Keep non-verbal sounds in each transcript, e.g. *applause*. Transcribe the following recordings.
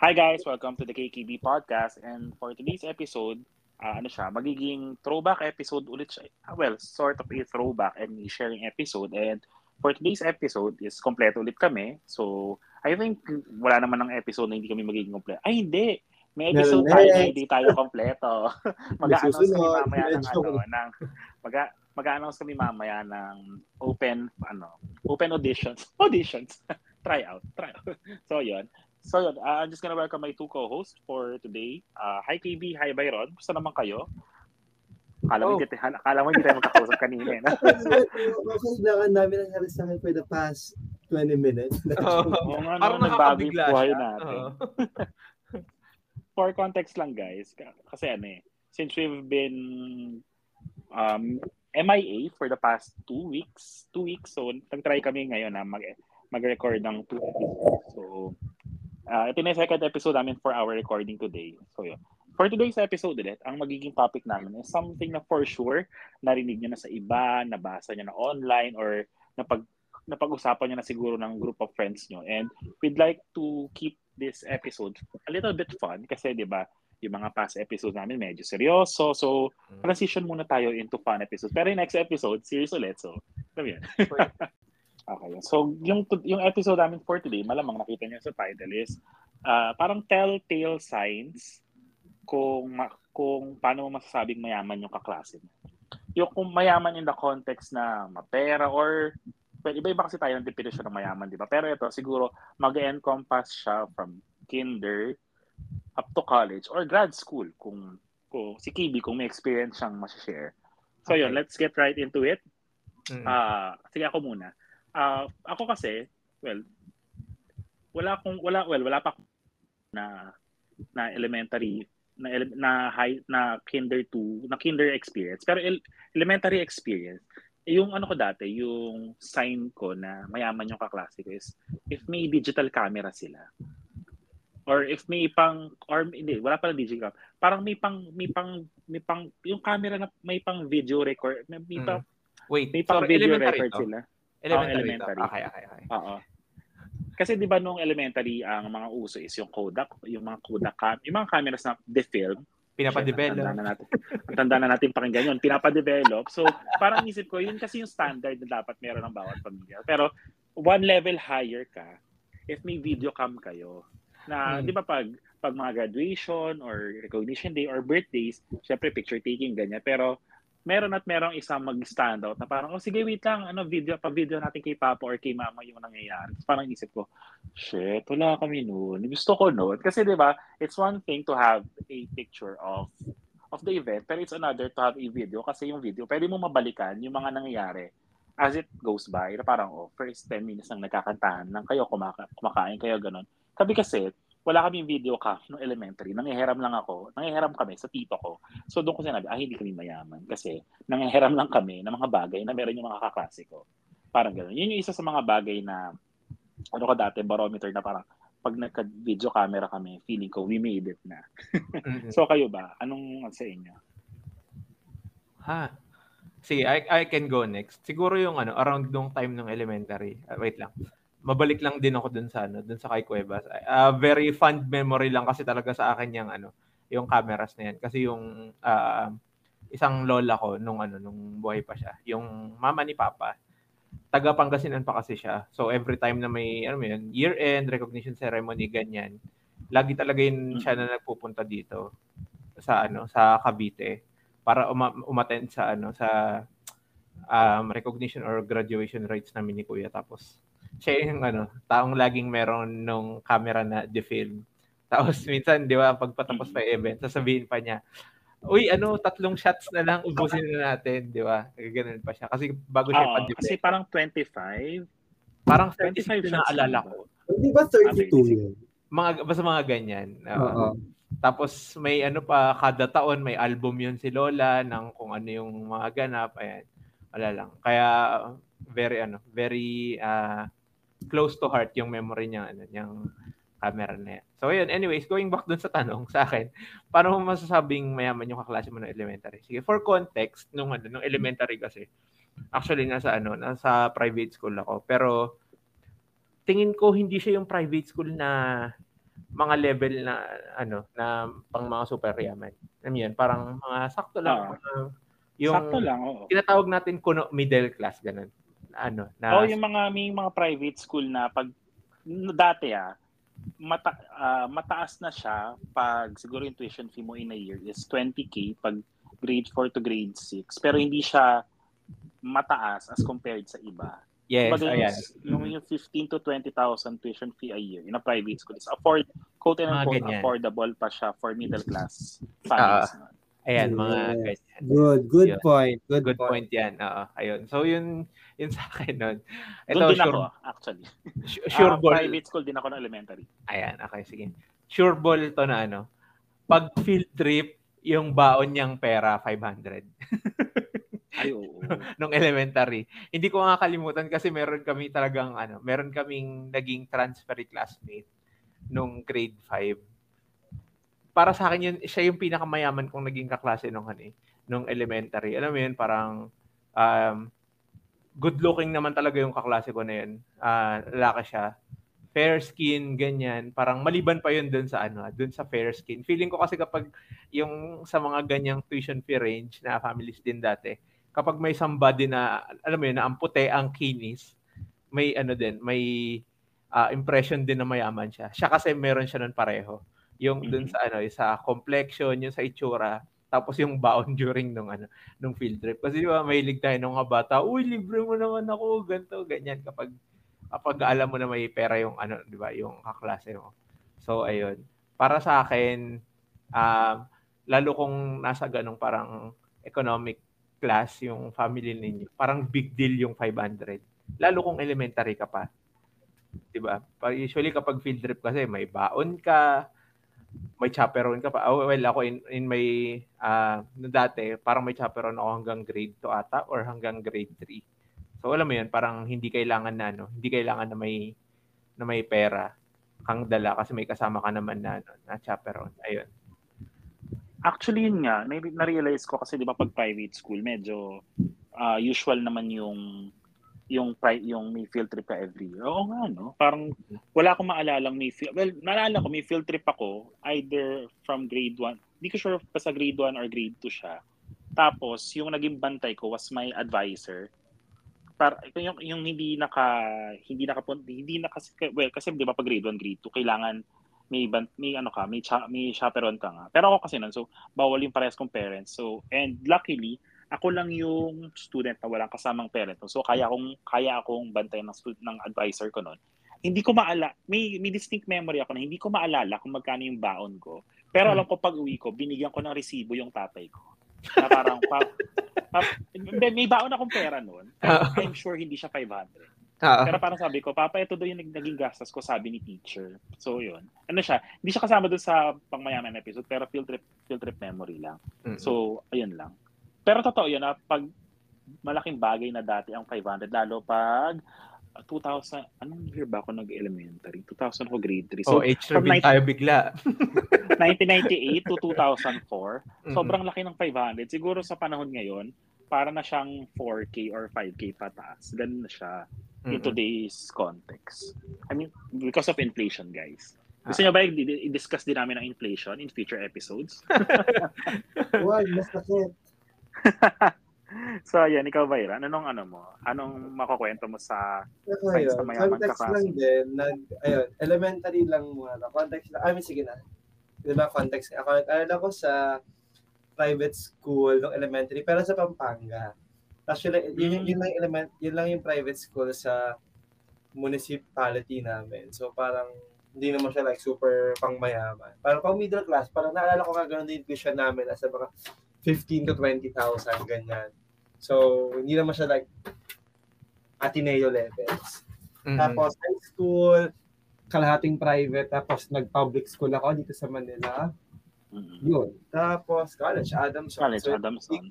Hi guys, welcome to the KKB podcast and for today's episode, uh, ano siya, magiging throwback episode ulit siya. Ah, well, sort of a throwback and sharing episode and for today's episode is kompleto ulit kami. So, I think wala naman ng episode na hindi kami magiging kompleto. Ay, hindi. May episode tayo na hindi tayo kompleto. *laughs* mag-announce kami mamaya ng ano, ng mag mag-announce kami mamaya ng open ano, open auditions. *laughs* Auditions. *laughs* try out, try out. so, yun. So yun, uh, I'm just gonna welcome my two co-hosts for today. Uh, hi KB, hi Byron. Gusto naman kayo? Kala mo, oh. hindi, kala mo hindi tayo magkakausap *laughs* kanina. Eh, no? Kailangan namin ang halos sa for the past 20 minutes. Oh, oh, nga, Parang nagbago yung buhay natin. Oh. *laughs* for context lang guys, kasi ano eh, since we've been um, MIA for the past two weeks, two weeks, so nag-try kami ngayon na mag, mag-record ng two episodes. So, Uh, ito na yung second episode namin for our recording today. So yun. For today's episode ulit, ang magiging topic namin is something na for sure narinig niyo na sa iba, nabasa niyo na online, or napag napag-usapan niyo na siguro ng group of friends niyo. And we'd like to keep this episode a little bit fun kasi 'di ba yung mga past episodes namin medyo seryoso. So, mm. transition muna tayo into fun episodes. Pero yung next episode, serious ulit. So, alam yan. Okay. So, yung, yung episode namin for today, malamang nakita niyo sa title is uh, parang telltale signs kung kung paano mo masasabing mayaman yung kaklase mo. Yung kung mayaman in the context na mapera or well, iba-iba kasi tayo ng definition ng mayaman, di ba? Pero ito, siguro mag-encompass siya from kinder up to college or grad school kung, kung si Kibi, kung may experience siyang ma-share. So okay. yun, let's get right into it. Mm. Uh, sige ako muna uh, ako kasi, well, wala akong wala well wala pa na na elementary na na high na kinder to na kinder experience pero elementary experience yung ano ko dati yung sign ko na mayaman yung kaklase ko is if may digital camera sila or if may pang or hindi wala pa digital parang may pang may pang may pang yung camera na may pang video record may, may pang mm. wait may pang video record to? sila Elementary. Oh, elementary. Okay, okay, okay. Oo. Kasi 'di ba nung elementary ang mga uso is yung Kodak, yung mga Kodak cam, yung mga cameras na de-film, pinapadevelop. Tanda na natin. Ang tanda na natin pakinggan yun. Pinapadevelop. So, parang isip ko, yun kasi yung standard na dapat meron ng bawat pamilya. Pero, one level higher ka if may video cam kayo. Na, hmm. di ba pag, pag mga graduation or recognition day or birthdays, syempre picture taking, ganyan. Pero, meron at merong isang mag-stand out na parang, oh sige, wait lang, ano, video, pa-video natin kay Papa or kay Mama yung nangyayari. Parang isip ko, shit, wala kami noon. Gusto ko noon. Kasi di ba it's one thing to have a picture of of the event, pero it's another to have a video kasi yung video, pwede mo mabalikan yung mga nangyayari as it goes by. Na parang, oh, first 10 minutes nang nagkakantahan lang kayo, kumaka- kumakain kayo, ganun. Kabi kasi, wala kaming video cam no elementary. Nangihiram lang ako. Nangihiram kami sa tito ko. So doon ko sinabi, ah, hindi kami mayaman. Kasi nangihiram lang kami ng mga bagay na meron yung mga kaklase ko. Parang gano'n. Yun yung isa sa mga bagay na, ano ko dati, barometer na parang, pag nagka-video camera kami, feeling ko, we made it na. Mm-hmm. *laughs* so kayo ba? Anong sa inyo? Ha? Sige, I, I can go next. Siguro yung ano, around nung time ng elementary. Uh, wait lang mabalik lang din ako dun sa ano, dun sa kay Cuevas. Uh, very fond memory lang kasi talaga sa akin yung ano, yung cameras na yan kasi yung uh, isang lola ko nung ano nung buhay pa siya, yung mama ni Papa. Taga Pangasinan pa kasi siya. So every time na may ano yun, year end recognition ceremony ganyan, lagi talaga yun siya na nagpupunta dito sa ano sa Cavite para uma- umattend sa ano sa um, recognition or graduation rites namin ni Kuya tapos siya yung ano, taong laging meron nung camera na de-film. Tapos minsan, di ba, pagpatapos pa event, sasabihin pa niya, uy, ano, tatlong shots na lang, ubusin na natin, di ba? Ganun pa siya. Kasi bago siya oh, pa Kasi parang 25. Parang 25 na alala ko. Di ba 32 yun? Mga, basta mga ganyan. Uh, Tapos may ano pa, kada taon may album yun si Lola ng kung ano yung mga ganap. Ayan. Wala lang. Kaya very ano, very uh, close to heart yung memory niya, ano, yung camera na yan. So, yun. Anyways, going back dun sa tanong sa akin, paano mo masasabing mayaman yung kaklase mo ng elementary? Sige, for context, nung, ano, nung elementary kasi, actually, nasa, ano, nasa private school ako. Pero, tingin ko, hindi siya yung private school na mga level na ano na pang mga super yaman. Alam yan, parang mga sakto lang. Mga, yung Sakto lang, oo. tinatawag natin kuno middle class ganun. Ano, na Oh, yung mga may mga private school na pag dati ah mata, ah, mataas na siya pag siguro yung tuition fee mo in a year is 20k pag grade 4 to grade 6 pero hindi siya mataas as compared sa iba. yes, Kumbaga ayan. yung, yung 15 to 20,000 tuition fee a year in a private school is afford quote and unquote ganyan. affordable pa siya for middle class families. nun. Ayan, mga ganyan. Good, good Yun. point. Good, Good point. point yan. Oo, ayun. So, yun, yun sa akin nun. Ito, Doon din sure, ako actually. *laughs* su- sure Ah, ball. private school din ako ng elementary. Ayan, okay, sige. Sure ball to na ano. Pag field trip, yung baon niyang pera, 500. Ay, *laughs* oo. nung elementary. Hindi ko nga kalimutan kasi meron kami talagang ano, meron kaming naging transfer classmate nung grade 5. Para sa akin yun, siya yung pinakamayaman kong naging kaklase nung ano eh, nung elementary. Alam mo yun, parang um, good looking naman talaga yung kaklase ko na yun. Ah, lalaki siya. Fair skin, ganyan. Parang maliban pa yun dun sa ano, dun sa fair skin. Feeling ko kasi kapag yung sa mga ganyang tuition fee range na families din dati, kapag may somebody na, alam mo yun, na ang puti, ang kinis, may ano din, may ah, impression din na mayaman siya. Siya kasi meron siya nun pareho. Yung dun sa ano, sa complexion, yung sa itsura, tapos yung baon during nung ano, nung field trip. Kasi di ba, mahilig tayo nung mga bata, uy, libre mo naman ako, ganito, ganyan. Kapag, kapag alam mo na may pera yung ano, di ba, yung kaklase mo. So, ayun. Para sa akin, um, lalo kung nasa ganong parang economic class yung family ninyo, parang big deal yung 500. Lalo kung elementary ka pa. 'Di ba? Usually kapag field trip kasi may baon ka, may chaperone ka pa. Oh, well, ako in, in may ah no dati, parang may chaperone ako hanggang grade 2 ata or hanggang grade 3. So alam mo 'yun, parang hindi kailangan na ano, hindi kailangan na may na may pera kang dala kasi may kasama ka naman na ano, na chaperone. Ayun. Actually, yun nga, na- na-realize ko kasi di ba pag private school, medyo ah, usual naman yung yung yung may field trip ka every year. Oo nga, no? Parang wala akong maalalang may field, well, naalala ko may field trip ako either from grade 1, hindi ko sure pa sa grade 1 or grade 2 siya. Tapos, yung naging bantay ko was my advisor. Para, yung, yung hindi naka, hindi naka, hindi naka, well, kasi di ba pag grade 1, grade 2, kailangan may ban, may ano ka, may cha, may chaperone ka nga. Pero ako kasi nun, so bawal yung parehas kong parents. So and luckily, ako lang yung student na walang kasamang parent. So kaya akong kaya akong bantayan ng stud- ng advisor ko noon. Hindi ko maala, may, may distinct memory ako na hindi ko maalala kung magkano yung baon ko. Pero alam ko pag uwi ko, binigyan ko ng resibo yung tatay ko. Na parang, pa, pa, may baon akong pera noon. Pero I'm sure hindi siya 500. Ah, Pero parang sabi ko, Papa, ito daw yung nag- naging gastos ko, sabi ni teacher. So, yun. Ano siya, hindi siya kasama doon sa pangmayaman episode, pero field trip, field trip memory lang. mm. So, ayun lang. Pero totoo yun, na pag malaking bagay na dati ang 500, lalo pag uh, 2000, anong year ba ako nag-elementary? 2000 ako grade 3. So, oh, 19 tayo bigla. *laughs* 1998 to 2004, Mm-mm. sobrang laki ng 500. Siguro sa panahon ngayon, para na siyang 4K or 5K pataas. Ganun na siya in Mm-mm. today's context. I mean, because of inflation, guys. Ah. Gusto niyo ba i-discuss din namin ang inflation in future episodes? Wag, mas sakit. *laughs* so, ayan, ikaw, Byra, anong ano mo? Anong makukwento mo sa... Ako Thanks yun, sa mayaman context ka, lang din, nag, ayun, elementary lang muna. Context lang, I mean, sige na. Di ba, context. Ako, ano ko sa private school ng elementary, pero sa Pampanga. Actually, yun, yun, yun lang yung element, yun lang yung private school sa municipality namin. So, parang, hindi naman siya like super pangmayaman. Parang pang middle class, parang naalala ko nga ganun din yung tuition namin, nasa mga 15 to 20,000, ganyan. So, hindi naman siya like Ateneo levels. Mm-mm. Tapos high school, kalahating private, tapos nag-public school ako dito sa Manila. Mm, Yun. Tapos college, Adamson. College, so, Adamson.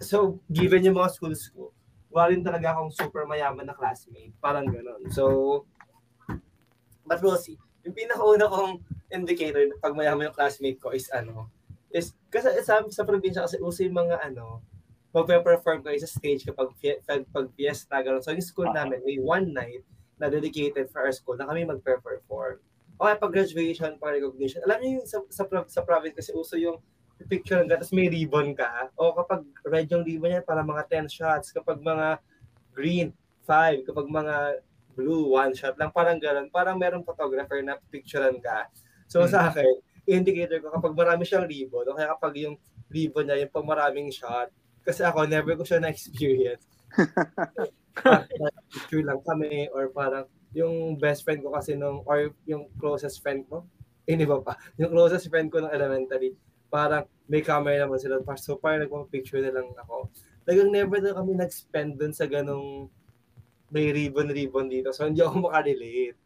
so, given yung mga schools ko, wala rin talaga akong super mayaman na classmate. Parang ganun. So, but we'll see. Yung pinakauna kong indicator na pag mayaman yung classmate ko is ano, is, kasi sa, sa probinsya kasi uso yung mga ano, magpe-perform kayo sa stage kapag pag, pag fiesta, gano'n. So, yung school Ah. namin, may one night na dedicated for our school na kami magpe-perform. okay, pag graduation, pag recognition, alam niyo yung sa, sa, sa province kasi uso yung picture ng tapos may ribbon ka. O kapag red yung ribbon niya, para mga 10 shots. Kapag mga green, 5. Kapag mga blue, 1 shot lang. Parang gano'n. Parang merong photographer na picturean ka. So hmm. sa akin, indicator ko kapag marami siyang ribbon, o kaya kapag yung ribbon niya, yung pang maraming shot, kasi ako, never ko siya na-experience. *laughs* picture lang kami or parang yung best friend ko kasi nung or yung closest friend ko hindi ba pa yung closest friend ko ng elementary parang may camera naman sila. So parang nagpapicture na lang ako. Talagang never na kami nag-spend dun sa ganong may ribbon-ribbon dito. So hindi ako makarelate.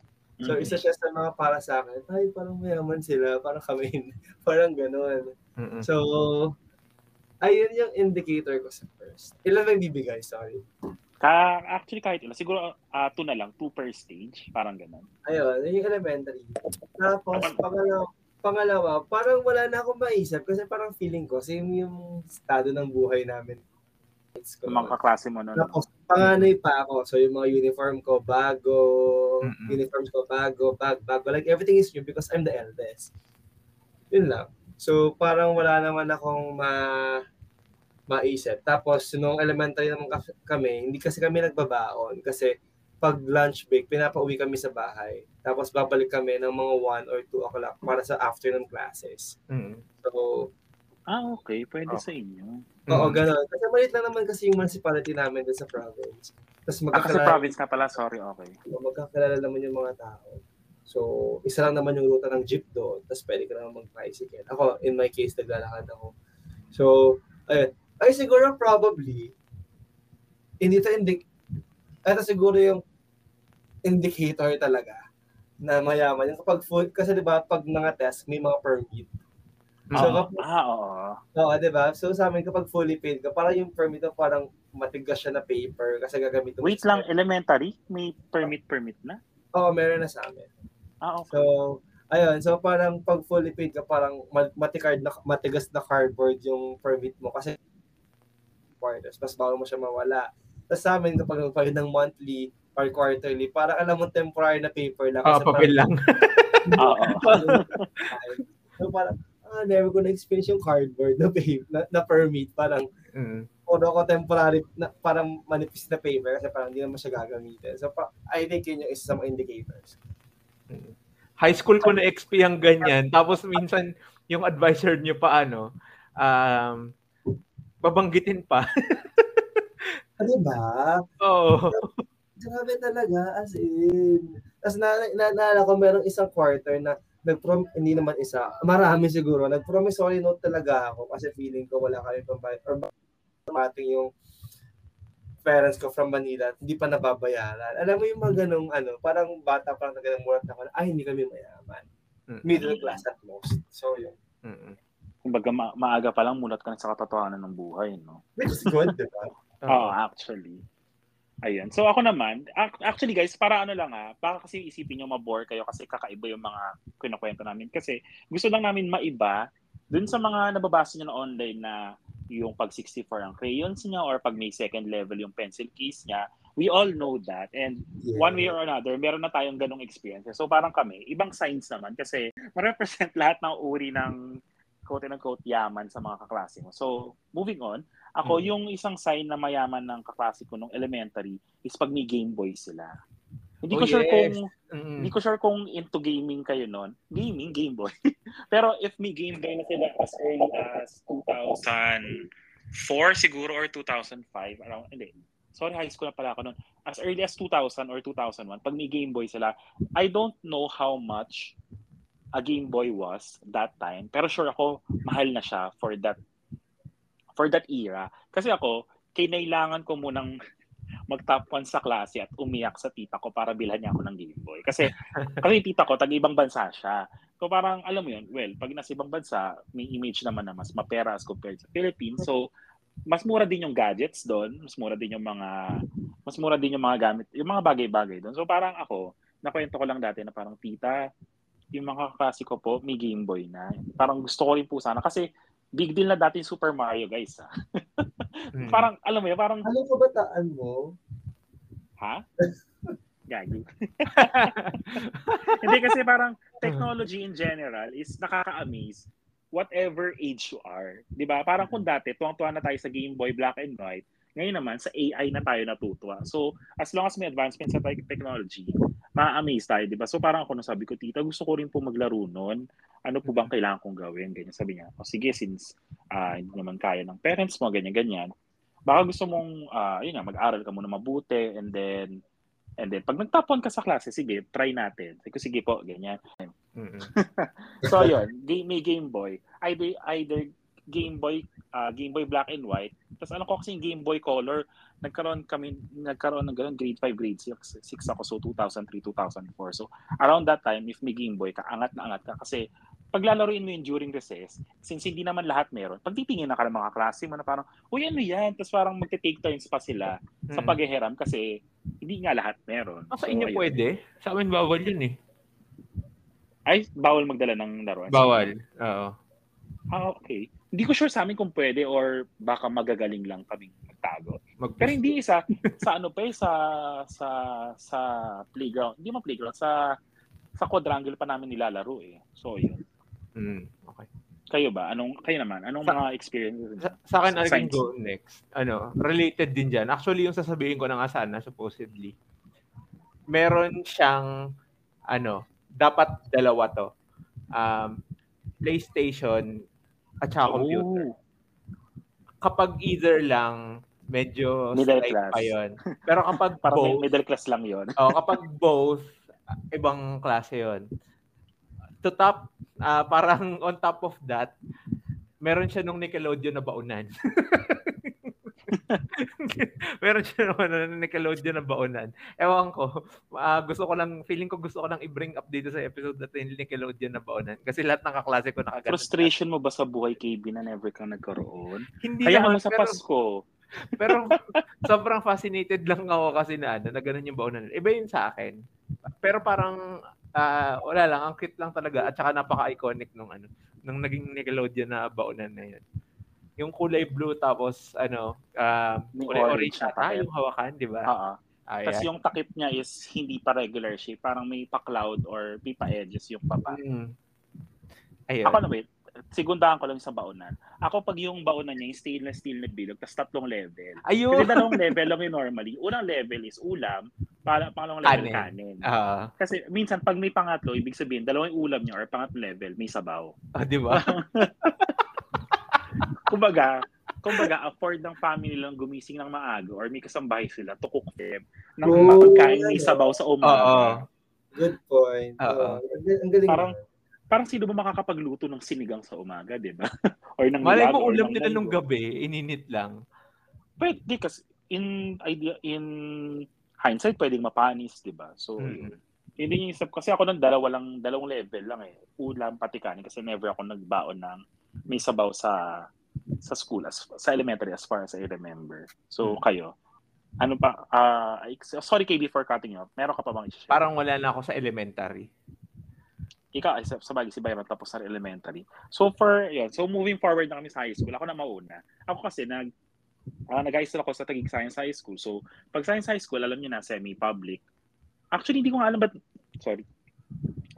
So mm-hmm. isa siya sa mga para sa akin, ay parang mayaman sila, parang kami, *laughs* parang gano'n. Mm-hmm. So, ayun yung indicator ko sa first. Ilan lang bibigay, sorry. Ka, actually kahit ilan, siguro uh, two na lang, two per stage, parang gano'n. Ayun, yung elementary. Tapos, pangalawa, pangalawa, parang wala na akong maisip kasi parang feeling ko, same yung estado ng buhay namin. Ko, mga kaklase mo nun. Tapos, panganay pa ako. So, yung mga uniform ko, bago. Mm-hmm. Uniforms ko, bago, bag, bago. Like, everything is new because I'm the eldest. Yun lang. So, parang wala naman akong ma maisip. Tapos, nung elementary naman kami, hindi kasi kami nagbabaon kasi pag lunch break, pinapauwi kami sa bahay. Tapos babalik kami ng mga 1 or 2 o'clock para sa afternoon classes. Mm. So, ah, okay. Pwede oh. sa inyo. Oo, mm. gano'n. Kasi malit lang naman kasi yung municipality namin din sa province. Tapos magkakilala... Ah, sa province ka pala, sorry, okay. Magkakilala naman yung mga tao. So, isa lang naman yung ruta ng jeep doon. Tapos pwede ka naman mag-bicycle. Ako, in my case, naglalakad ako. So, ayun. Ay, siguro probably, hindi to hindi, ito siguro yung indicator talaga na mayaman. Yung kapag full, kasi di ba pag mga test, may mga permit. So, oh, kapag, ah, oo. Oo, di ba? So sa amin, kapag fully paid ka, parang yung permit mo parang matigas siya na paper kasi gagamitin mo. Wait lang, elementary? May permit-permit na? Oo, meron na sa amin. Ah, okay. So, ayun. So parang pag fully paid ka, parang matikard na, matigas na cardboard yung permit mo kasi quarters. Mas bago mo siya mawala. Tapos sa amin, kapag nagpahid ng monthly, or quarterly. Para alam mo temporary na paper lang. Ah, papel lang. *laughs* Oo. *laughs* so parang, ah, never ko na-experience yung cardboard na, paper, na, na permit. Parang, mm. Puro ko temporary, na, parang manipis na paper kasi parang hindi naman siya gagamitin. So, pa, I think yun yung isa sa mga indicators. Mm. High school ko na XP ang ganyan. Tapos minsan, yung advisor niyo pa ano, um, babanggitin pa. *laughs* ano ba? Oo. Grabe talaga, as in. Tapos na, na, na, ko merong isang quarter na nag-prom, hindi naman isa, marami siguro, nag-promissory note talaga ako kasi feeling ko wala kami pambayad or dumating yung parents ko from Manila hindi pa nababayaran. Alam mo yung mga ganong ano, parang bata pa lang na mulat na ay hindi kami mayaman. Mm-hmm. Middle class at most. So yun. Mm-hmm. Kumbaga ma- maaga pa lang mulat ka na sa katotohanan ng buhay, no? Which is good, di ba? *laughs* Oo, oh, actually. Ayun. So ako naman, actually guys, para ano lang ha, baka kasi isipin nyo mabore kayo kasi kakaiba yung mga kinukwento namin. Kasi gusto lang namin maiba dun sa mga nababasa nyo na online na yung pag 64 ang crayons niya or pag may second level yung pencil case niya, we all know that. And yeah. one way or another, meron na tayong ganong experience. So parang kami, ibang signs naman kasi *laughs* ma-represent lahat ng uri ng quote-unquote yaman sa mga kaklase mo. So, moving on, ako, mm. yung isang sign na mayaman ng kaklase ko nung elementary is pag may Game Boy sila. Hindi oh, ko sure kung mm. hindi ko sure kung into gaming kayo noon. Gaming, Game Boy. *laughs* Pero if may Game Boy na sila as early as 2004 siguro or 2005, around, hindi. Sorry, high school na pala ako noon. As early as 2000 or 2001, pag may Game Boy sila, I don't know how much a Game Boy was that time. Pero sure ako, mahal na siya for that for that era. Kasi ako, kinailangan ko munang *laughs* mag-top 1 sa klase at umiyak sa tita ko para bilhan niya ako ng Game Boy. Kasi, *laughs* kasi tita ko, tag-ibang bansa siya. So parang, alam mo yun, well, pag nasa ibang bansa, may image naman na mas mapera as compared sa Philippines. So, mas mura din yung gadgets doon, mas mura din yung mga mas mura din yung mga gamit, yung mga bagay-bagay doon. So parang ako, nakwento ko lang dati na parang tita, yung mga kaklase ko po, may Game Boy na. Parang gusto ko rin po sana kasi big deal na dati Super Mario, guys. Ha? *laughs* hmm. Parang, alam mo yun, parang... Ano kabataan mo? Ha? *laughs* Gagi. *laughs* Hindi kasi parang technology in general is nakaka-amaze whatever age you are. 'Di ba? Parang kung dati tuwang-tuwa na tayo sa Game Boy Black and White, ngayon naman sa AI na tayo natutuwa. So, as long as may advancement sa technology, ma-amaze tayo, 'di ba? So parang ako nasabi ko, tita, gusto ko rin po maglaro noon. Ano po bang kailangan kong gawin? Ganyan sabi niya. O sige, since uh, hindi naman kaya ng parents mo, ganyan ganyan. Baka gusto mong uh, yun nga, mag-aral ka muna mabuti and then And then, pag nagtapon ka sa klase, sige, try natin. Sige, sige po, ganyan. Mm-hmm. *laughs* so, yun, game, may Game Boy. Either, either Game Boy, uh, Game Boy Black and White. Tapos ano ko kasi yung Game Boy Color, nagkaroon kami, nagkaroon ng ganun, grade 5, grade 6, 6 ako, so 2003, 2004. So, around that time, if may Game Boy ka, angat na angat ka. Kasi, paglalaroin mo yun during recess, since hindi naman lahat meron, pagtitingin na ka ng mga klase mo na parang, uy, ano yan? Tapos parang magte-take turns pa sila hmm. sa paghihiram kasi hindi nga lahat meron. Ah, sa so, inyo ayun. pwede? Sa amin bawal yun eh. Ay, bawal magdala ng laruan? Bawal, oo. Ah, okay. Hindi ko sure sa amin kung pwede or baka magagaling lang kaming magtago. Mag- Pero hindi isa sa ano pa eh, sa sa sa playground. Hindi mo playground sa sa quadrangle pa namin nilalaro eh. So yun. Mm, okay. Kayo ba? Anong kayo naman? Anong sa, mga experiences? Sa, sa akin I can go next. Ano, related din diyan. Actually yung sasabihin ko na nga sana supposedly. Meron siyang ano, dapat dalawa to. Um, PlayStation at saka computer. Kapag either lang medyo middle class pa 'yon. Pero kapag *laughs* both, middle class lang 'yon. oh, kapag both ibang klase 'yon to top, uh, parang on top of that, meron siya nung Nickelodeon na baunan. *laughs* *laughs* meron siya nung ano, Nickelodeon na baunan. Ewan ko, uh, gusto ko lang, feeling ko gusto ko lang i-bring up dito sa episode natin yung Nickelodeon na baunan. Kasi lahat ng kaklase ko nakaganda. Frustration mo ba sa buhay, KB, na never kang nagkaroon? Hindi Kaya naman, sa pero, Pasko. *laughs* Pero sobrang fascinated lang ako kasi na ano, na ganun yung baunan. Iba yun sa akin. Pero parang uh, wala lang, ang cute lang talaga at saka napaka-iconic nung ano, nung naging Nickelodeon na baunan na yun. Yung kulay blue tapos ano, uh, kulay orange, orange ata yung hawakan, di ba? Oo. Tapos yung takip niya is hindi pa regular shape, parang may pa-cloud or may pa-edges yung papa. Mm. Ayun. Ako na wait, sigundahan ko lang sa baunan. Ako pag yung baunan niya, yung stainless steel na bilog, tapos tatlong level. Ayun. Kasi dalawang level lang yung normally. Unang level is ulam, para pangalawang level kanin. kanin. Uh, Kasi minsan pag may pangatlo, ibig sabihin dalawang ulam niya or pangatlong level, may sabaw. Ah, di ba? *laughs* kumbaga, kumbaga afford ng family lang gumising ng maaga or may kasambahay sila to cook them ng oh, pagkain may sabaw sa umaga. Uh, Good point. Uh, uh, ang galing. Parang parang sino ba makakapagluto ng sinigang sa umaga, di ba? *laughs* or ng Malay mo ulam nila nung gabi, ininit lang. Pwede kasi in idea in hindsight pwedeng mapanis, di ba? So, mm-hmm. hindi yung isip kasi ako nang dalawa lang, dalawang level lang eh. Ulam pati kanin kasi never ako nagbaon ng may sabaw sa sa school as sa elementary as far as I remember. So, mm-hmm. kayo, ano pa, uh, sorry KB for cutting you off. Meron ka pa bang i-share? Parang wala na ako sa elementary ikaw, sa, sa bagay, si Byron tapos sa elementary. So for, yun, so moving forward na kami sa high school, ako na mauna. Ako kasi, nag, uh, nag-high ako sa Taguig Science High School. So, pag Science High School, alam niyo na, semi-public. Actually, hindi ko nga alam, but, sorry,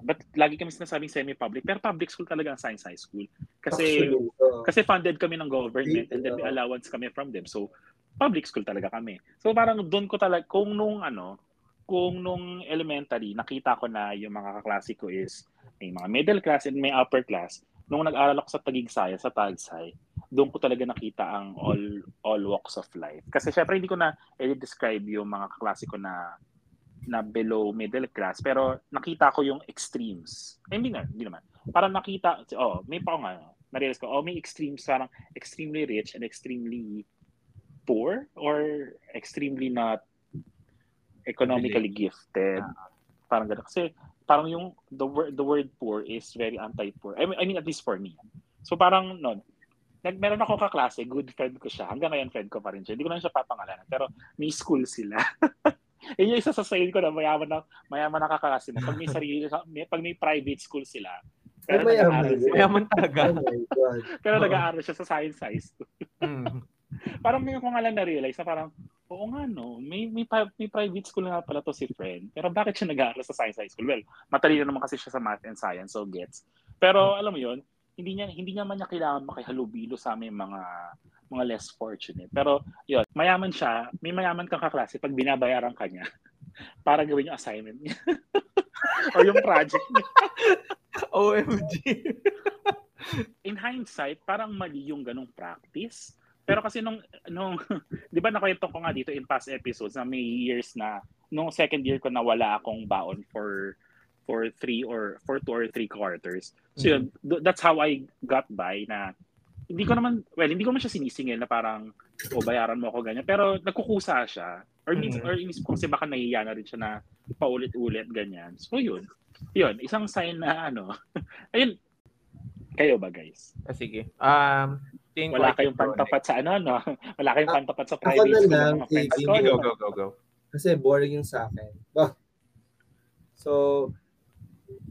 but lagi kami sinasabing semi-public, pero public school talaga ang Science High School. Kasi, Actually, uh, kasi funded kami ng government and then may allowance kami from them. So, public school talaga kami. So, parang doon ko talaga, kung nung ano, kung nung elementary, nakita ko na yung mga kaklase ko is may mga middle class and may upper class. Nung nag-aral ako sa Tagig Saya, sa Tagsay, doon ko talaga nakita ang all all walks of life. Kasi syempre hindi ko na i-describe yung mga kaklase ko na na below middle class pero nakita ko yung extremes. Hindi na, hindi naman. Parang nakita, oh, may pa nga, na-realize ko, oh, may extremes, parang extremely rich and extremely poor or extremely not economically gifted. Uh, parang gano'n. Kasi parang yung the word the word poor is very anti-poor. I mean, I mean at least for me. So parang no, nag meron ako kaklase, good friend ko siya. Hanggang ngayon friend ko pa rin siya. Hindi ko na siya papangalanan, pero may school sila. *laughs* *laughs* Yun yung isa sa side ko na mayaman na mayaman na kaklase mo. Pag may sarili, may, pag may private school sila, pero Ay, mayaman, mayaman talaga. Oh *laughs* pero nag-aaral siya sa science high school. mm. *laughs* parang may ko nga lang na-realize na parang Oo nga, no. May, may, may private school nga pala to si friend. Pero bakit siya nag-aaral sa science high school? Well, matalino naman kasi siya sa math and science, so gets. Pero alam mo yon hindi niya hindi niya man niya kailangan makihalubilo sa aming mga mga less fortunate. Pero yon mayaman siya, may mayaman kang kaklase pag binabayaran ka niya *laughs* para gawin yung assignment niya. *laughs* o yung project niya. *laughs* OMG. In hindsight, parang mali yung ganong practice pero kasi nung, nung 'di ba nakwento ko nga dito in past episodes na may years na nung second year ko na wala akong baon for for three or for two or three quarters. So yun, mm-hmm. that's how I got by na hindi ko naman, well, hindi ko naman siya sinisingil na parang, o oh, bayaran mo ako ganyan. Pero nagkukusa siya. Or, mm-hmm. or inisip ko kasi baka nahihiya na rin siya na paulit-ulit ganyan. So yun. Yun, isang sign na ano. *laughs* ayun, kayo ba guys? Ah, sige. Um, Wala kayong pantapat sa ano, no? *laughs* Wala kayong ah, pantapat sa private school ng mga friends ko. Go, go, go, go. Kasi boring yung sa akin. So,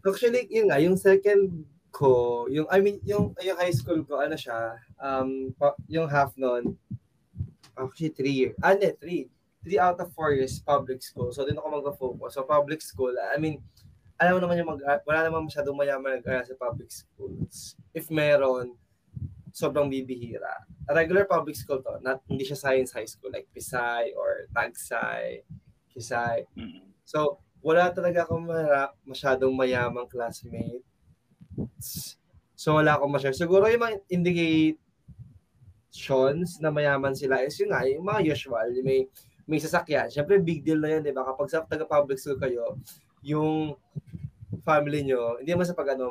actually, yun nga, yung second ko, yung, I mean, yung, yung high school ko, ano siya, um, yung half nun, actually three years, ah, hindi, three, three out of four years public school. So, din ako mag-focus. So, public school, I mean, alam mo naman yung mag, wala naman masyadong mayaman nag sa public schools. If meron, sobrang bibihira. Regular public school to, not, hindi siya science high school like Pisay or Tagsay, Kisay. So, wala talaga akong mara, masyadong mayamang classmate. So, wala akong masyadong. Siguro yung mga indications na mayaman sila is yun nga, yung mga usual, yung may, may sasakyan. Siyempre, big deal na yan, di ba? Kapag sa taga-public school kayo, yung family nyo, hindi naman sa pag ano,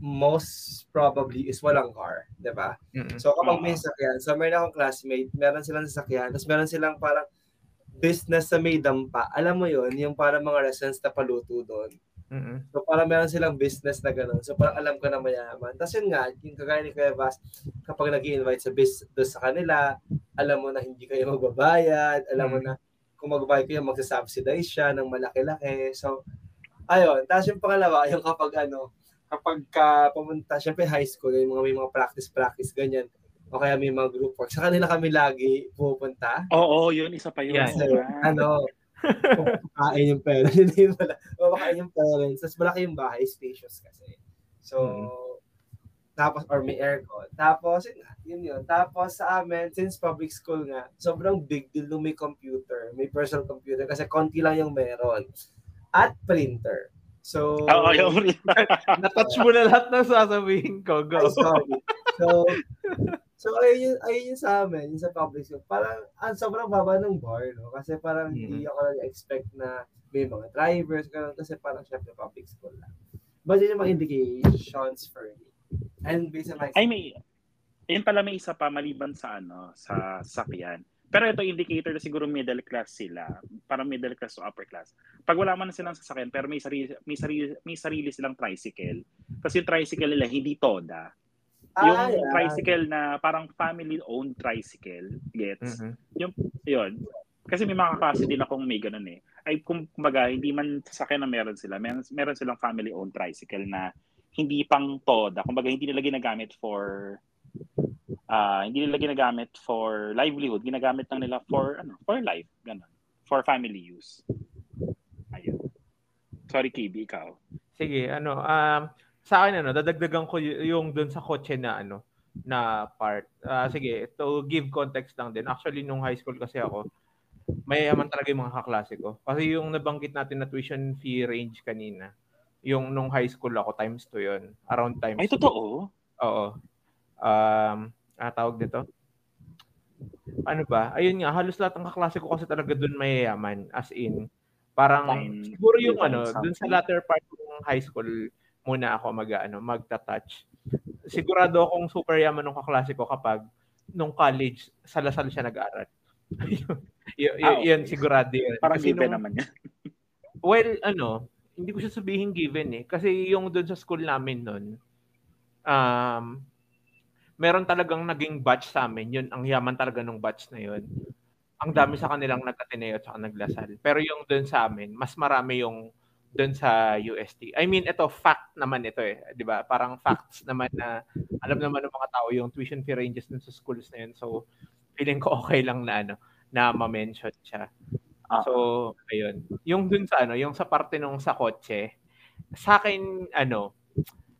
most probably is walang car, 'di ba? Mm-hmm. So kapag may sasakyan, so meron akong classmate, meron silang sasakyan, tapos meron silang parang business sa may dampa. Alam mo 'yon, yung parang mga restaurants na paluto doon. Mm-hmm. So parang meron silang business na gano'n. So parang alam ko na mayaman. Tapos yun nga, yung kagaya ni Kuya Bas, kapag nag invite sa bis doon sa kanila, alam mo na hindi kayo magbabayad, alam mm-hmm. mo na kung magbabayad kayo, magsasubsidize siya ng malaki-laki. So, ayun. Tapos yung pangalawa, yung kapag ano, kapag ka pumunta, syempre high school, yung mga may mga practice-practice, ganyan. O kaya may mga group work. Sa kanila kami lagi pupunta. Oo, yun. Isa pa yun. Yeah. Kasi, ano, kumakain yung parents. Hindi pala. Kumakain yung parents. Tapos malaki yung bahay, spacious kasi. So, hmm. tapos, or may aircon. Tapos, yun, yun yun. Tapos sa amin, since public school nga, sobrang big deal nung may computer, may personal computer, kasi konti lang yung meron. At printer. So, oh, yung... *laughs* na-touch mo na lahat ng sasabihin ko. Go. sorry. So, so ayun, yun, ayun yun sa amin, yung sa public school. Parang, ang sobrang baba ng bar, no? Kasi parang mm-hmm. hindi ako nag-expect na may mga drivers, ganun, kasi parang syempre public school lang. But yun yung mga indications for me. And based on my... Ay, may, yun pala may isa pa maliban sa ano, sa sakyan pero ito indicator na siguro middle class sila, para middle class to upper class. Pag wala man silang sasakyan pero may sarili may sarili may sarili silang tricycle. Kasi yung tricycle nila hindi toda. Ah, yung yeah. tricycle na parang family owned tricycle, gets. Mm-hmm. Yung yun. Kasi may mga klase din akong may ganun eh. Ay kumbaga hindi man sasakyan na meron sila. Meron, meron silang family owned tricycle na hindi pang toda. Kumbaga hindi nila ginagamit for uh, hindi nila ginagamit for livelihood, ginagamit lang nila for ano, for life, ganun. For family use. Ayun. Sorry KB, ikaw. Sige, ano, um sa akin ano, dadagdagan ko yung doon sa kotse na ano, na part. Uh, sige, to give context lang din. Actually, nung high school kasi ako, mayayaman talaga yung mga kaklase ko. Kasi yung nabanggit natin na tuition fee range kanina, yung nung high school ako, times 2 yun. Around times Ay, totoo? Oo. Um, ah, tawag dito? Ano ba? Ayun nga, halos lahat ng kaklase ko kasi talaga doon mayayaman. As in, parang siguro yung ano, doon sa latter part ng high school muna ako mag ano, magta-touch. Sigurado akong super yaman ng kaklase ko kapag nung college, sa Lasal siya nag-aaral. *laughs* y- y- ah, okay. Yun, sigurado yun. Parang Kasi given nung, naman yan. *laughs* well, ano, hindi ko siya sabihin given eh. Kasi yung doon sa school namin noon, um, meron talagang naging batch sa amin. Yun, ang yaman talaga ng batch na yun. Ang dami sa kanilang nag-Ateneo at naglasal. Pero yung doon sa amin, mas marami yung doon sa UST. I mean, ito, fact naman ito eh. Di ba? Parang facts naman na alam naman ng mga tao yung tuition fee ranges dun sa schools na yun. So, feeling ko okay lang na ano, na ma-mention siya. Uh, so, ayun. Yung dun sa ano, yung sa parte nung sa kotse, sa akin, ano,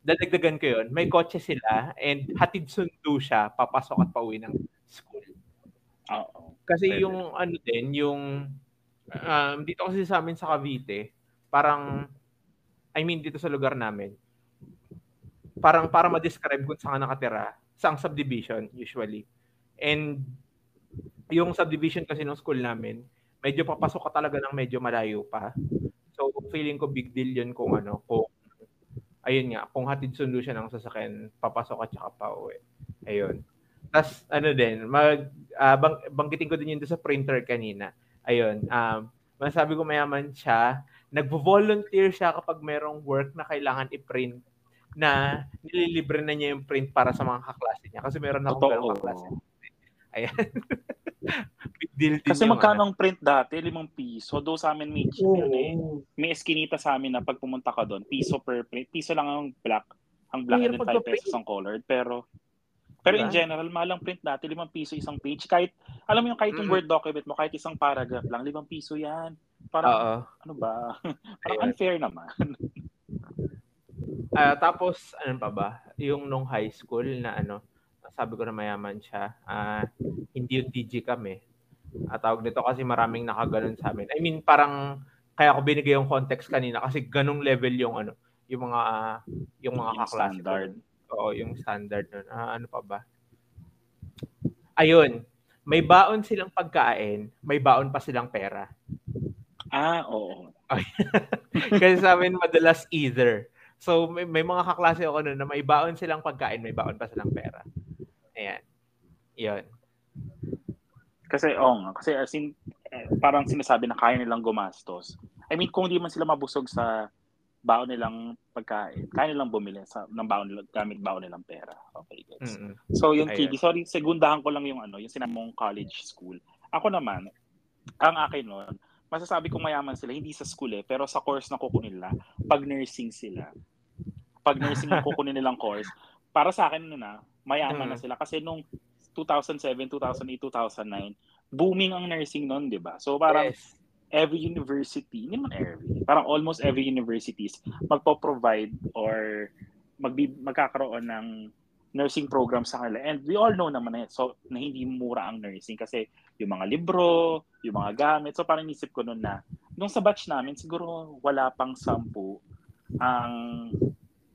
dadagdagan ko yun, may kotse sila and hatid sundo siya, papasok at pauwi ng school. Oo. Kasi yung ano din, yung um, dito kasi sa amin sa Cavite, parang I mean dito sa lugar namin, parang para ma-describe kung saan ka nakatira, sa subdivision usually. And yung subdivision kasi ng school namin, medyo papasok ka talaga ng medyo malayo pa. So feeling ko big deal 'yun kung ano, kung ayun nga, kung hatid sundo siya ng sasakyan, papasok at saka pa uwi. Ayun. Tapos ano din, mag uh, bang, banggitin ko din yun sa printer kanina. Ayun, um, masabi ko mayaman siya, nagvo-volunteer siya kapag merong work na kailangan i-print na nililibre na niya yung print para sa mga kaklase niya. Kasi meron akong ganong kaklase. Ayan. *laughs* Big deal din Kasi magkano ano. ang print dati? Limang piso. Do sa amin may cheap oh. eh. May eskinita sa amin na pag pumunta ka doon, piso per print. Piso lang ang black. Ang black and 5 pesos ang colored. Pero pero in diba? general, malang print dati, limang piso isang page. Kahit, alam mo yung kahit yung mm-hmm. Word document mo, kahit isang paragraph lang, limang piso yan. Parang, Uh-oh. ano ba? *laughs* Parang Ayun. unfair naman. uh, tapos, ano pa ba? Yung nung high school na ano, sabi ko na mayaman siya, uh, hindi yung DG kami. At tawag nito kasi maraming nakaganon sa amin. I mean, parang kaya ako binigay yung context kanina kasi ganung level yung ano, yung mga uh, yung mga yung standard. Oo, yung standard nun. Uh, ano pa ba? Ayun, may baon silang pagkain, may baon pa silang pera. Ah, oo. *laughs* kasi sa amin madalas either. So may, may mga kaklase ako noon na may baon silang pagkain, may baon pa silang pera. Ayan. 'Yon. Kasi oh, kasi as in, eh, parang sinasabi na kaya nilang gumastos. I mean, kung hindi man sila mabusog sa baon nilang pagkain, kaya nilang bumili sa ng baon nila gamit baon nilang pera. Okay, guys. Mm-hmm. So yung TV, sorry, segundahan ko lang yung ano, yung sinamong college school. Ako naman, ang akin noon, masasabi kong mayaman sila, hindi sa school eh, pero sa course na kukunin nila, pag nursing sila. Pag nursing na kukunin nilang course, para sa akin na, mayaman na mm. sila. Kasi nung 2007, 2008, 2009, booming ang nursing noon, di ba? So parang yes. every university, hindi man every, parang almost every universities magpo-provide or magbi, magkakaroon ng nursing program sa kanila. And we all know naman na, so, na hindi mura ang nursing kasi yung mga libro, yung mga gamit. So parang isip ko noon na, nung sa batch namin, siguro wala pang sampu ang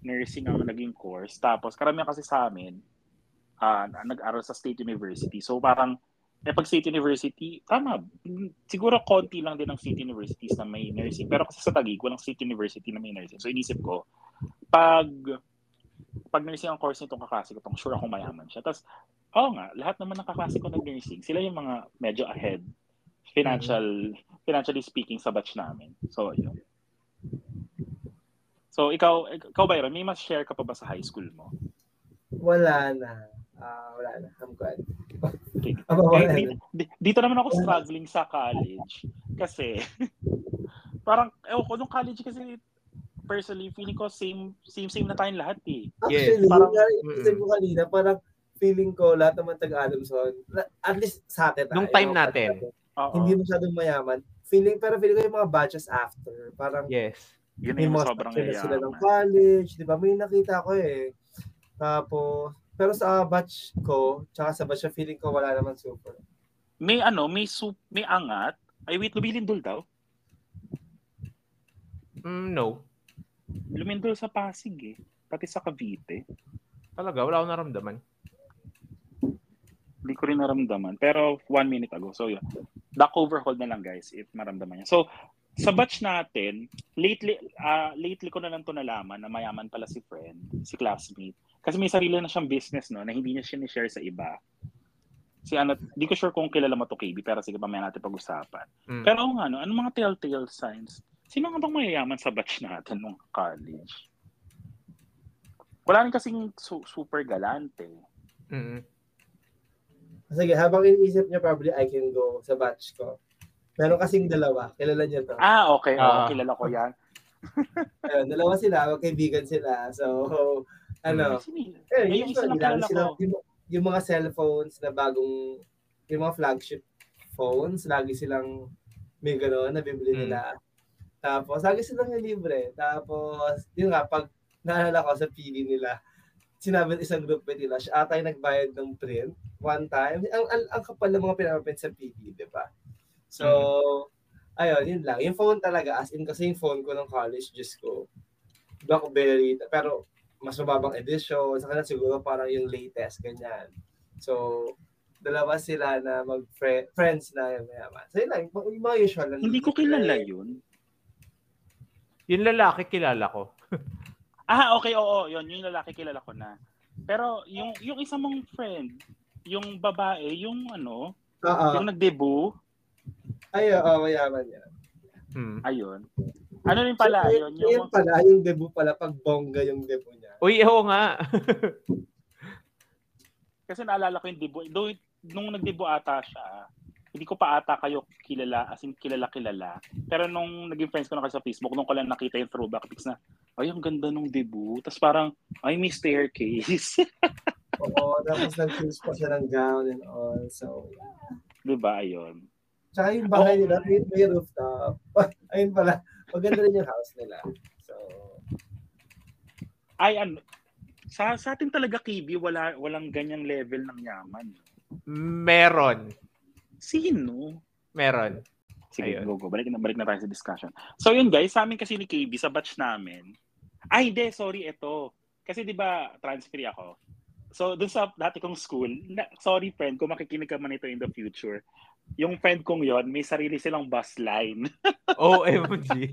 nursing ang naging course. Tapos karamihan kasi sa amin, uh, nag-aral sa State University. So parang, eh pag State University, tama, siguro konti lang din ang State Universities na may nursing. Pero kasi sa Taguig, walang State University na may nursing. So inisip ko, pag pag nursing ang course nitong kaklase ko, sure akong mayaman siya. Tapos, oo nga, lahat naman ng kaklase ko ng nursing, sila yung mga medyo ahead financial mm-hmm. financially speaking sa batch namin. So, yun. So, ikaw, ikaw Byron, may mas share ka pa ba sa high school mo? Wala na. Uh, wala na. I'm good. Okay. *laughs* eh, dito, dito naman ako struggling sa college. Kasi, *laughs* parang, ewan ko, nung college kasi personally, feeling ko same same same na tayong lahat eh. Actually, yes. parang mm mo kanina, parang feeling ko lahat naman taga-Adamson, at least sa atin. Nung time natin. Uh-oh. Hindi masyadong mayaman. Feeling, pero feeling ko yung mga batches after. Parang, yes. Yun may mga sobrang sila, sila ng college, di ba? May nakita ko eh. Tapos, pero sa batch ko, tsaka sa batch feeling ko wala naman super. May ano, may soup, may angat. Ay, wait, lumilindol daw? Mm, no. Lumindol sa Pasig eh. Pati sa Cavite. Talaga? Wala akong naramdaman. Hindi ko rin naramdaman. Pero one minute ago. So yeah. Duck overhaul na lang guys if maramdaman niya. So sa batch natin, lately, uh, lately ko na lang to nalaman na mayaman pala si friend, si classmate. Kasi may sarili na siyang business no, na hindi niya siya ni-share sa iba. Si ano, di ko sure kung kilala mo to KB, pero sige, mamaya natin pag-usapan. Mm. Pero nga, no, ano mga telltale signs Sino nga bang mayayaman sa batch natin nung college? Wala rin kasing su- super galante. Mm-hmm. Sige, habang iniisip niya, probably I can go sa batch ko. Meron kasing dalawa. Kilala niyo to. Ah, okay. Uh, oh, kilala ko yan. *laughs* Ayun, dalawa sila. Magkaibigan sila. So, ano. Eh, yung, isa, sila, yung, yung mga cellphones na bagong yung mga flagship phones, lagi silang may gano'n, nabibili hmm. nila. Mm. Tapos, lagi silang yung libre. Tapos, yun nga, pag naalala ko sa PD nila, sinabi ng isang group nila, siya ata yung nagbayad ng print one time. Ang, ang, ang kapal ng mga pinapaprint sa PD, di ba? So, mm. ayun, yun lang. Yung phone talaga, as in, kasi yung phone ko ng college, just ko, Blackberry, pero mas mababang edition, sa kanila siguro parang yung latest, ganyan. So, dalawa sila na mag-friends na yung mayaman. So, yun lang, yung mga usual lang. Hindi ko kilala yun. Yung lalaki kilala ko. *laughs* ah, okay, oo, yun. Yung lalaki kilala ko na. Pero yung yung isa mong friend, yung babae, yung ano, Uh-oh. yung nag-debut. Ay, oo, mayaman yan. Hmm. Ayun. Ano rin pala, so, yun? Yung, yun pala, yung debut pala, pag bongga yung debut niya. Uy, oo nga. *laughs* Kasi naalala ko yung debut. Though, nung nag-debut ata siya, hindi ko pa ata kayo kilala, as in kilala-kilala. Pero nung naging friends ko na kayo sa Facebook, nung ko lang nakita yung throwback pics na, ay, ang ganda nung debut. Tapos parang, ay, may staircase. *laughs* Oo, tapos nag-choose pa siya ng gown and all. So, yeah. Diba, ayun. Tsaka yung bahay oh. nila, may, may rooftop. *laughs* ayun pala, maganda rin yung house nila. So, ay, ano, sa, sa atin talaga, Kibi, wala, walang ganyang level ng yaman. Meron. Sino? Meron. Sige, Ayun. go, go. Balik na, balik na tayo sa discussion. So yun guys, sa amin kasi ni KB, sa batch namin, ay hindi, sorry, ito. Kasi di ba transfer ako. So dun sa dati kong school, na, sorry friend, kung makikinig ka man ito in the future, yung friend kong yon may sarili silang bus line. *laughs* OMG.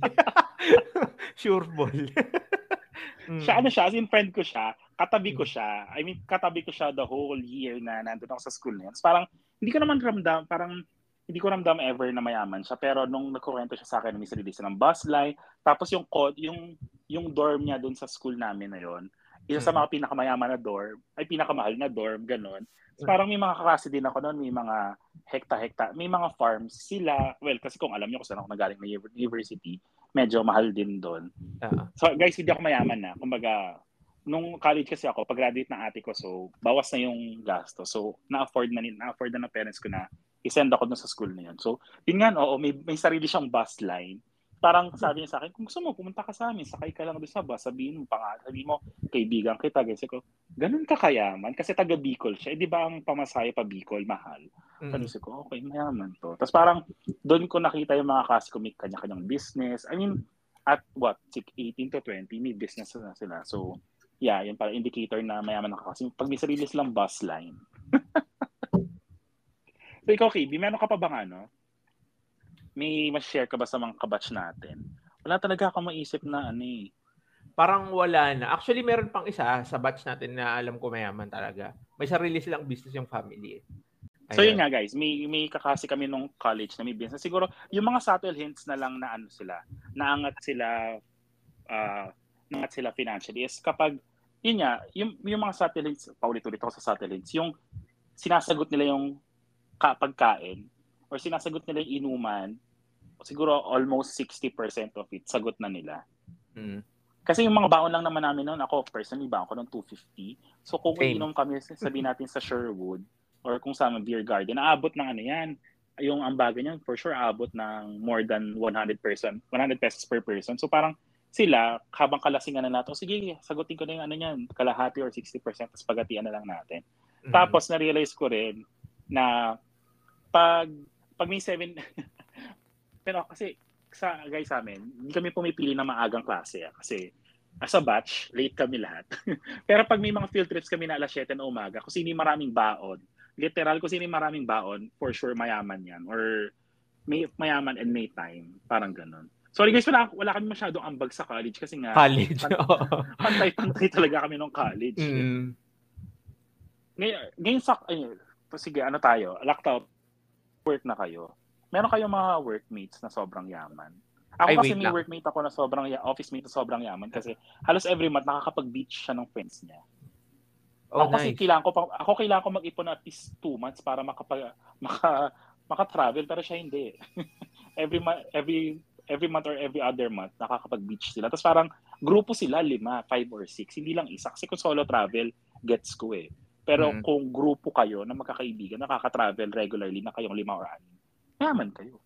*laughs* sure ball. *laughs* mm. Siya ano siya, as in friend ko siya, katabi ko siya. I mean, katabi ko siya the whole year na nandun ako sa school na yun. So, parang hindi ko naman ramdam, parang hindi ko ramdam ever na mayaman siya. Pero nung nagkukwento siya sa akin, may sarili ng bus line. Tapos yung yung, yung dorm niya doon sa school namin na yon isa sa mga pinakamayaman na dorm, ay pinakamahal na dorm, ganun. So, parang may mga kaklase din ako noon, may mga hekta-hekta, may mga farms sila. Well, kasi kung alam niyo kung saan ako nagaling na university, medyo mahal din doon. Uh-huh. So guys, hindi ako mayaman na. Kumbaga, nung college kasi ako, pag-graduate ng ate ko, so bawas na yung gasto. So na-afford na, na-afford na ng parents ko na i-send ako dun sa school na yun. So, yun nga, oo, may, may sarili siyang bus line. Parang sabi niya sa akin, kung gusto mo, pumunta ka sa amin, sakay ka lang doon sa bus, sabihin mo, pang, sabihin mo, kaibigan kita. Kasi ko, ganun ka kayaman? Kasi taga Bicol siya. Eh, di ba ang pamasahe pa Bicol, mahal? Mm-hmm. Sabi ko, okay, mayaman to. Tapos parang, doon ko nakita yung mga kasi ko may kanya-kanyang business. I mean, at what, 18 to 20, may business na sila. So, yeah, yun para indicator na mayaman na kasi pag may sarili silang bus line. So ikaw, KB, meron ka pa bang ano? May mas-share ka ba sa mga kabatch natin? Wala talaga ako maisip na ano eh. Parang wala na. Actually, meron pang isa sa batch natin na alam ko mayaman talaga. May sarili silang business yung family. Eh. So yun nga guys, may may kakasi kami nung college na may business. Siguro yung mga subtle hints na lang na ano sila, naangat sila uh, naangat sila financially is kapag yun nga, yung, yung mga satellites, paulit-ulit ako sa satellites, yung sinasagot nila yung pagkain or sinasagot nila yung inuman, siguro almost 60% of it, sagot na nila. Mm. Kasi yung mga baon lang naman namin noon, ako personally, baon ko ng 250. So kung Same. inom kami, sabihin natin sa Sherwood, or kung sa beer garden, aabot ng ano yan, yung ambaga niyan, for sure, aabot ng more than 100 person, 100 pesos per person. So parang sila, habang kalasingan na natin, sige, sagutin ko na yung ano niyan, kalahati or 60%, tapos pagatian na lang natin. Mm-hmm. Tapos, na-realize ko rin na pag, pag may 7, *laughs* pero kasi, sa guys sa amin, hindi kami pumipili ng maagang klase. Ah, kasi, as a batch, late kami lahat. *laughs* pero pag may mga field trips kami na alas 7 na umaga, kung sino maraming baon, literal, kung sino maraming baon, for sure mayaman yan. Or may mayaman and may time. Parang ganun. Sorry guys, wala, wala kami masyadong ambag sa college kasi nga college. *laughs* pantay-pantay talaga kami nung college. Mm. Ngayon, ngayon sa, ay, sige, ano tayo, laptop, work na kayo. Meron kayong mga workmates na sobrang yaman. Ako ay, kasi may lang. workmate ako na sobrang, office mate na sobrang yaman kasi halos every month nakakapag-beach siya ng friends niya. Oh, ako nice. kasi kailangan ko, ako kailangan ko mag-ipon at least two months para makapag, maka, maka-travel, pero siya hindi. *laughs* every, every every month or every other month, nakakapag-beach sila. Tapos parang grupo sila, lima, five or six. Hindi lang isa. Kasi kung solo travel, gets ko eh. Pero mm. kung grupo kayo na magkakaibigan, nakaka-travel regularly na kayong lima or anim, mayaman kayo.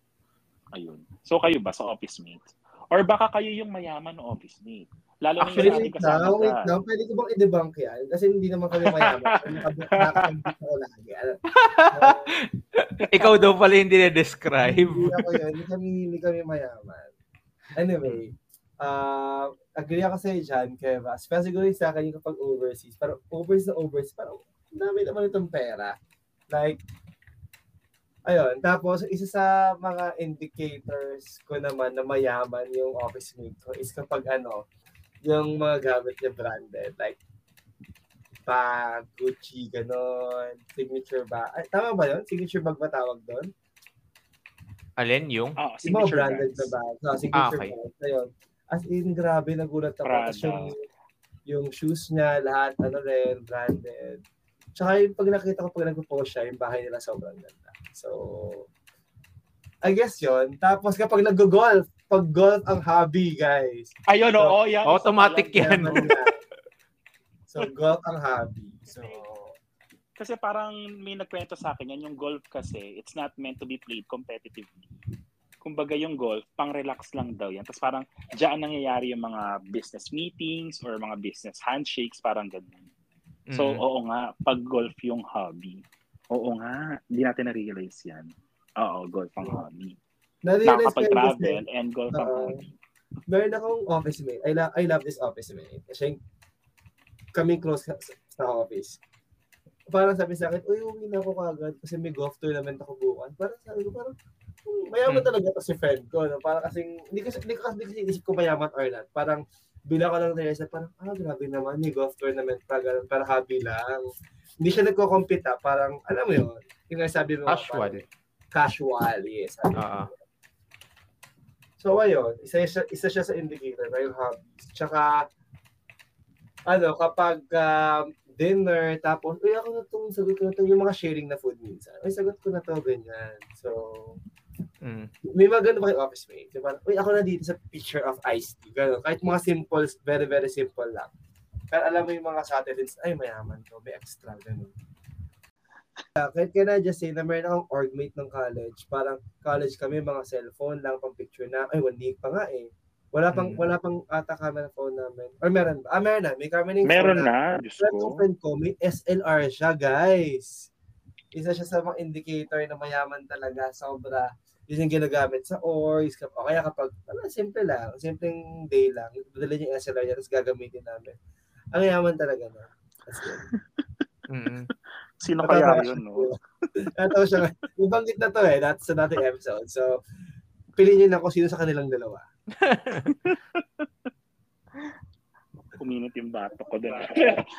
Ayun. So kayo ba sa office mates? Or baka kayo yung mayaman na office mate? Lalo Actually, na wait now, wait now. Pwede ko bang i-debunk yan? Kasi hindi naman kami mayaman. *laughs* Nakakambit ako lagi. *laughs* Ikaw daw pala hindi na-describe. hindi ako yun. Hindi kami, hindi kami mayaman. Anyway, uh, agree ako sa iyo dyan, Keva. Especially sa akin yung kapag overseas. Pero overseas na overseas, parang dami naman itong pera. Like, ayun. Tapos, isa sa mga indicators ko naman na mayaman yung office mate ko is kapag ano, yung mga gamit niya branded. Like, bag, Gucci, ganon, signature bag. Ay, tama ba yun? Signature bag ba tawag doon? Alin yung? Oh, signature yung mga branded bags. na bag. So, signature ah, okay. bag. Ayun. As in, grabe, nagulat ako. Tapos yung, yung shoes niya, lahat, ano rin, branded. Tsaka yung pag nakita ko pag nagpo-post siya, yung bahay nila sobrang ganda. So, I guess yon Tapos kapag nag-golf, pag golf ang hobby, guys. Ayun, so, oo, yan. Automatic yan. so, golf ang hobby. So, kasi parang may nagkwento sa akin yan, yung golf kasi, it's not meant to be played competitively. Kumbaga yung golf, pang-relax lang daw yan. Tapos parang diyan nangyayari yung mga business meetings or mga business handshakes, parang ganun. So, mm-hmm. oo nga, pag golf yung hobby. Oo nga, hindi natin na-realize yan. Oo, golf ang hobby. Nakakapag-travel and go from uh, home. Meron akong office mate. I, lo- I love this office mate. Kasi kaming close sa, sa office. Parang sabi sa akin, uy, uwi na ako kagad kasi may golf tournament ako bukas. Parang sabi ko, parang hmm, mayaman hmm. talaga to si friend ko. No? Parang kasi, hindi kasi, hindi kasi, hindi kasi isip ko mayaman or not. Parang, bila ko lang realize parang, ah, grabe naman, may golf tournament pa, ganun, para hobby lang. Hindi siya nagko-compete, ah. parang, alam mo yun, yung sabi mo, casual. Parang, casual, yes. Uh-huh. So ayun, isa, isa, isa siya sa indicator na yung hobbies. Tsaka, ano, kapag uh, dinner, tapos, uy, ako na itong sagot ko na itong yung mga sharing na food minsan. Uy, sagot ko na to ganyan. So, mm. may mga ganun pa kay office mate. Diba? Uy, ako na dito sa picture of iced tea. Ganun. Kahit mga simple, very, very simple lang. Pero alam mo yung mga Saturdays, ay, mayaman to, may extra, ganun. Uh, kahit can I just say na meron akong orgmate ng college. Parang college kami, mga cellphone lang, pang picture na. Ay, one week pa nga eh. Wala pang, hmm. wala pang ata camera phone namin. Or meron ba? Ah, meron na. May camera Meron na. na. Diyos ko. friend ko, may SLR siya, guys. Isa siya sa mga indicator na mayaman talaga. Sobra. Yun yung ginagamit sa ORs. O kaya kapag, wala, simple lang. Simpleng day lang. Dala niya yung SLR niya, tapos gagamitin namin. Ang yaman talaga na. That's good. *laughs* mm-hmm. Sino kaya yun, no? *laughs* Ito siya. Ibanggit na to eh. That's another episode. So, piliin niyo na kung sino sa kanilang dalawa. *laughs* Kuminit yung bato ko doon.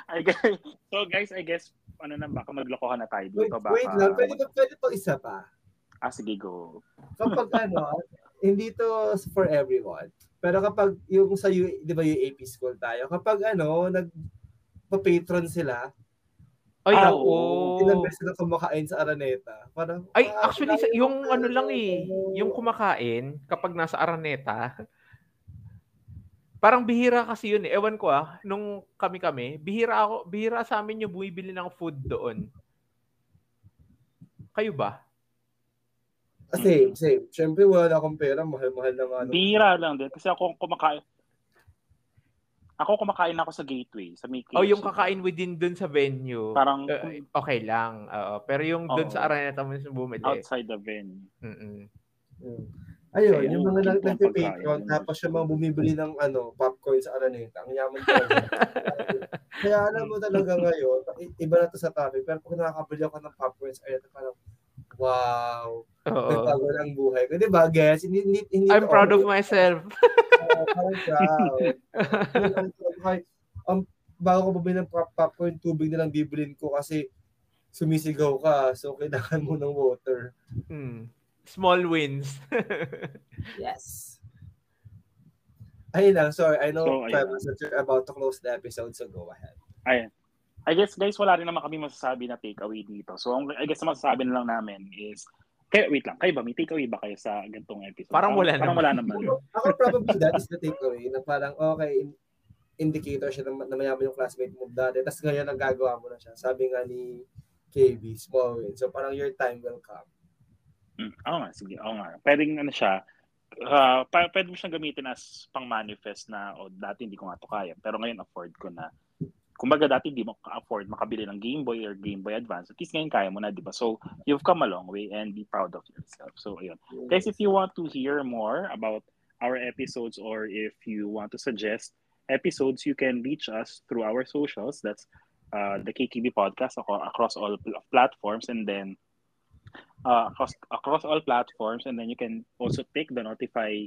I guess, so guys, I guess, ano na, baka maglokohan na tayo dito. Baka, wait lang, pwede pa, pwede pa isa pa. Ah, sige, go. Kapag *laughs* ano, hindi to for everyone. Pero kapag yung sa U, di ba yung AP school tayo, kapag ano, nag patron sila, ay, ah, oo. Ilang beses na kumakain sa Araneta. Parang, Ay, ah, actually, yung ano lang eh, yung kumakain kapag nasa Araneta, parang bihira kasi yun eh. Ewan ko ah, nung kami-kami, bihira ako, bihira sa amin yung bumibili ng food doon. Kayo ba? Same, same. Siyempre, wala na akong pera. Mahal-mahal na nga. Bihira lang din. Kasi ako kumakain, ako kumakain ako sa gateway, sa may Oh, yung kakain within dun sa venue. Parang uh, okay lang. Uh, pero yung dun oh, sa Araneta mo bumili. Outside the venue. Mm. Mm. Ayun, Kaya, yung mga nag nagpe-patron tapos yung mga bumibili ng ano, popcorn sa Araneta. Ang yaman talaga. *laughs* Kaya alam mo talaga ngayon, iba na to sa topic, pero pag nakakabili ako ng popcorn sa Araneta, parang wow. Oo. Nagbago ng buhay ko. Di ba, guys? Hindi, hindi, hindi I'm proud of myself. *laughs* Oo, parang proud. um, bago ko bumili ng pop popcorn, tubig na lang bibilin ko kasi sumisigaw ka. So, kailangan mo ng water. Hmm. Small wins. *laughs* yes. Ayun lang. Sorry, I know so, are about to close the episode, so go ahead. Ayun. I guess guys, wala rin naman kami masasabi na takeaway dito. So, I guess masasabi na lang namin is kaya wait lang, kayo ba may takeaway ba kayo sa gantong episode? Parang wala parang, naman. Parang wala naman. Ako probably that is the takeaway na parang okay, indicator siya na, na mayaman yung classmate mo dati. Tapos ngayon, nagagawa mo na siya. Sabi nga ni KB, small win. So parang your time will come. Mm, oo nga, sige. Oo nga. Pwedeng ano siya, uh, pa- pwede mo siyang gamitin as pang manifest na o oh, dati hindi ko nga to kaya pero ngayon afford ko na kumbaga dati hindi mo afford makabili ng Game Boy or Game Boy Advance. At least ngayon kaya mo na di ba? So you've come a long way and be proud of yourself. So ayun. Guys if you want to hear more about our episodes or if you want to suggest episodes you can reach us through our socials. That's uh, the KKB podcast across all platforms and then uh, across across all platforms, and then you can also tick the notify,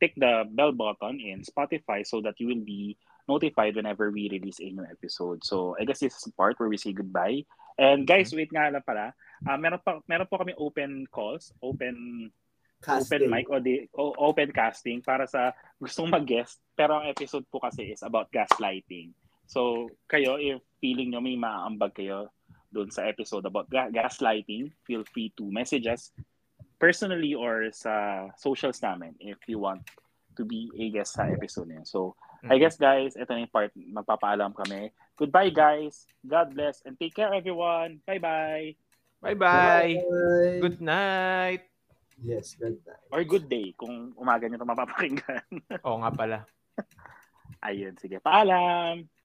tick the bell button in Spotify so that you will be notified whenever we release a new episode. So I guess this is the part where we say goodbye. And guys, wait nga lang pala. Uh, meron pa meron po kami open calls, open casting. open mic o di, o, open casting para sa gustong mag-guest. Pero ang episode po kasi is about gaslighting. So kayo, if feeling nyo may maaambag kayo, doon sa episode about ga- gaslighting, feel free to message us personally or sa socials namin if you want to be a guest sa episode niya. So, mm-hmm. I guess guys, ito na yung part, magpapaalam kami. Goodbye guys, God bless, and take care everyone. Bye-bye. Bye-bye. Bye. Good night. Yes, good night. Or good day kung umaga nyo ito mapapakinggan. Oo nga pala. *laughs* Ayun, sige. Paalam.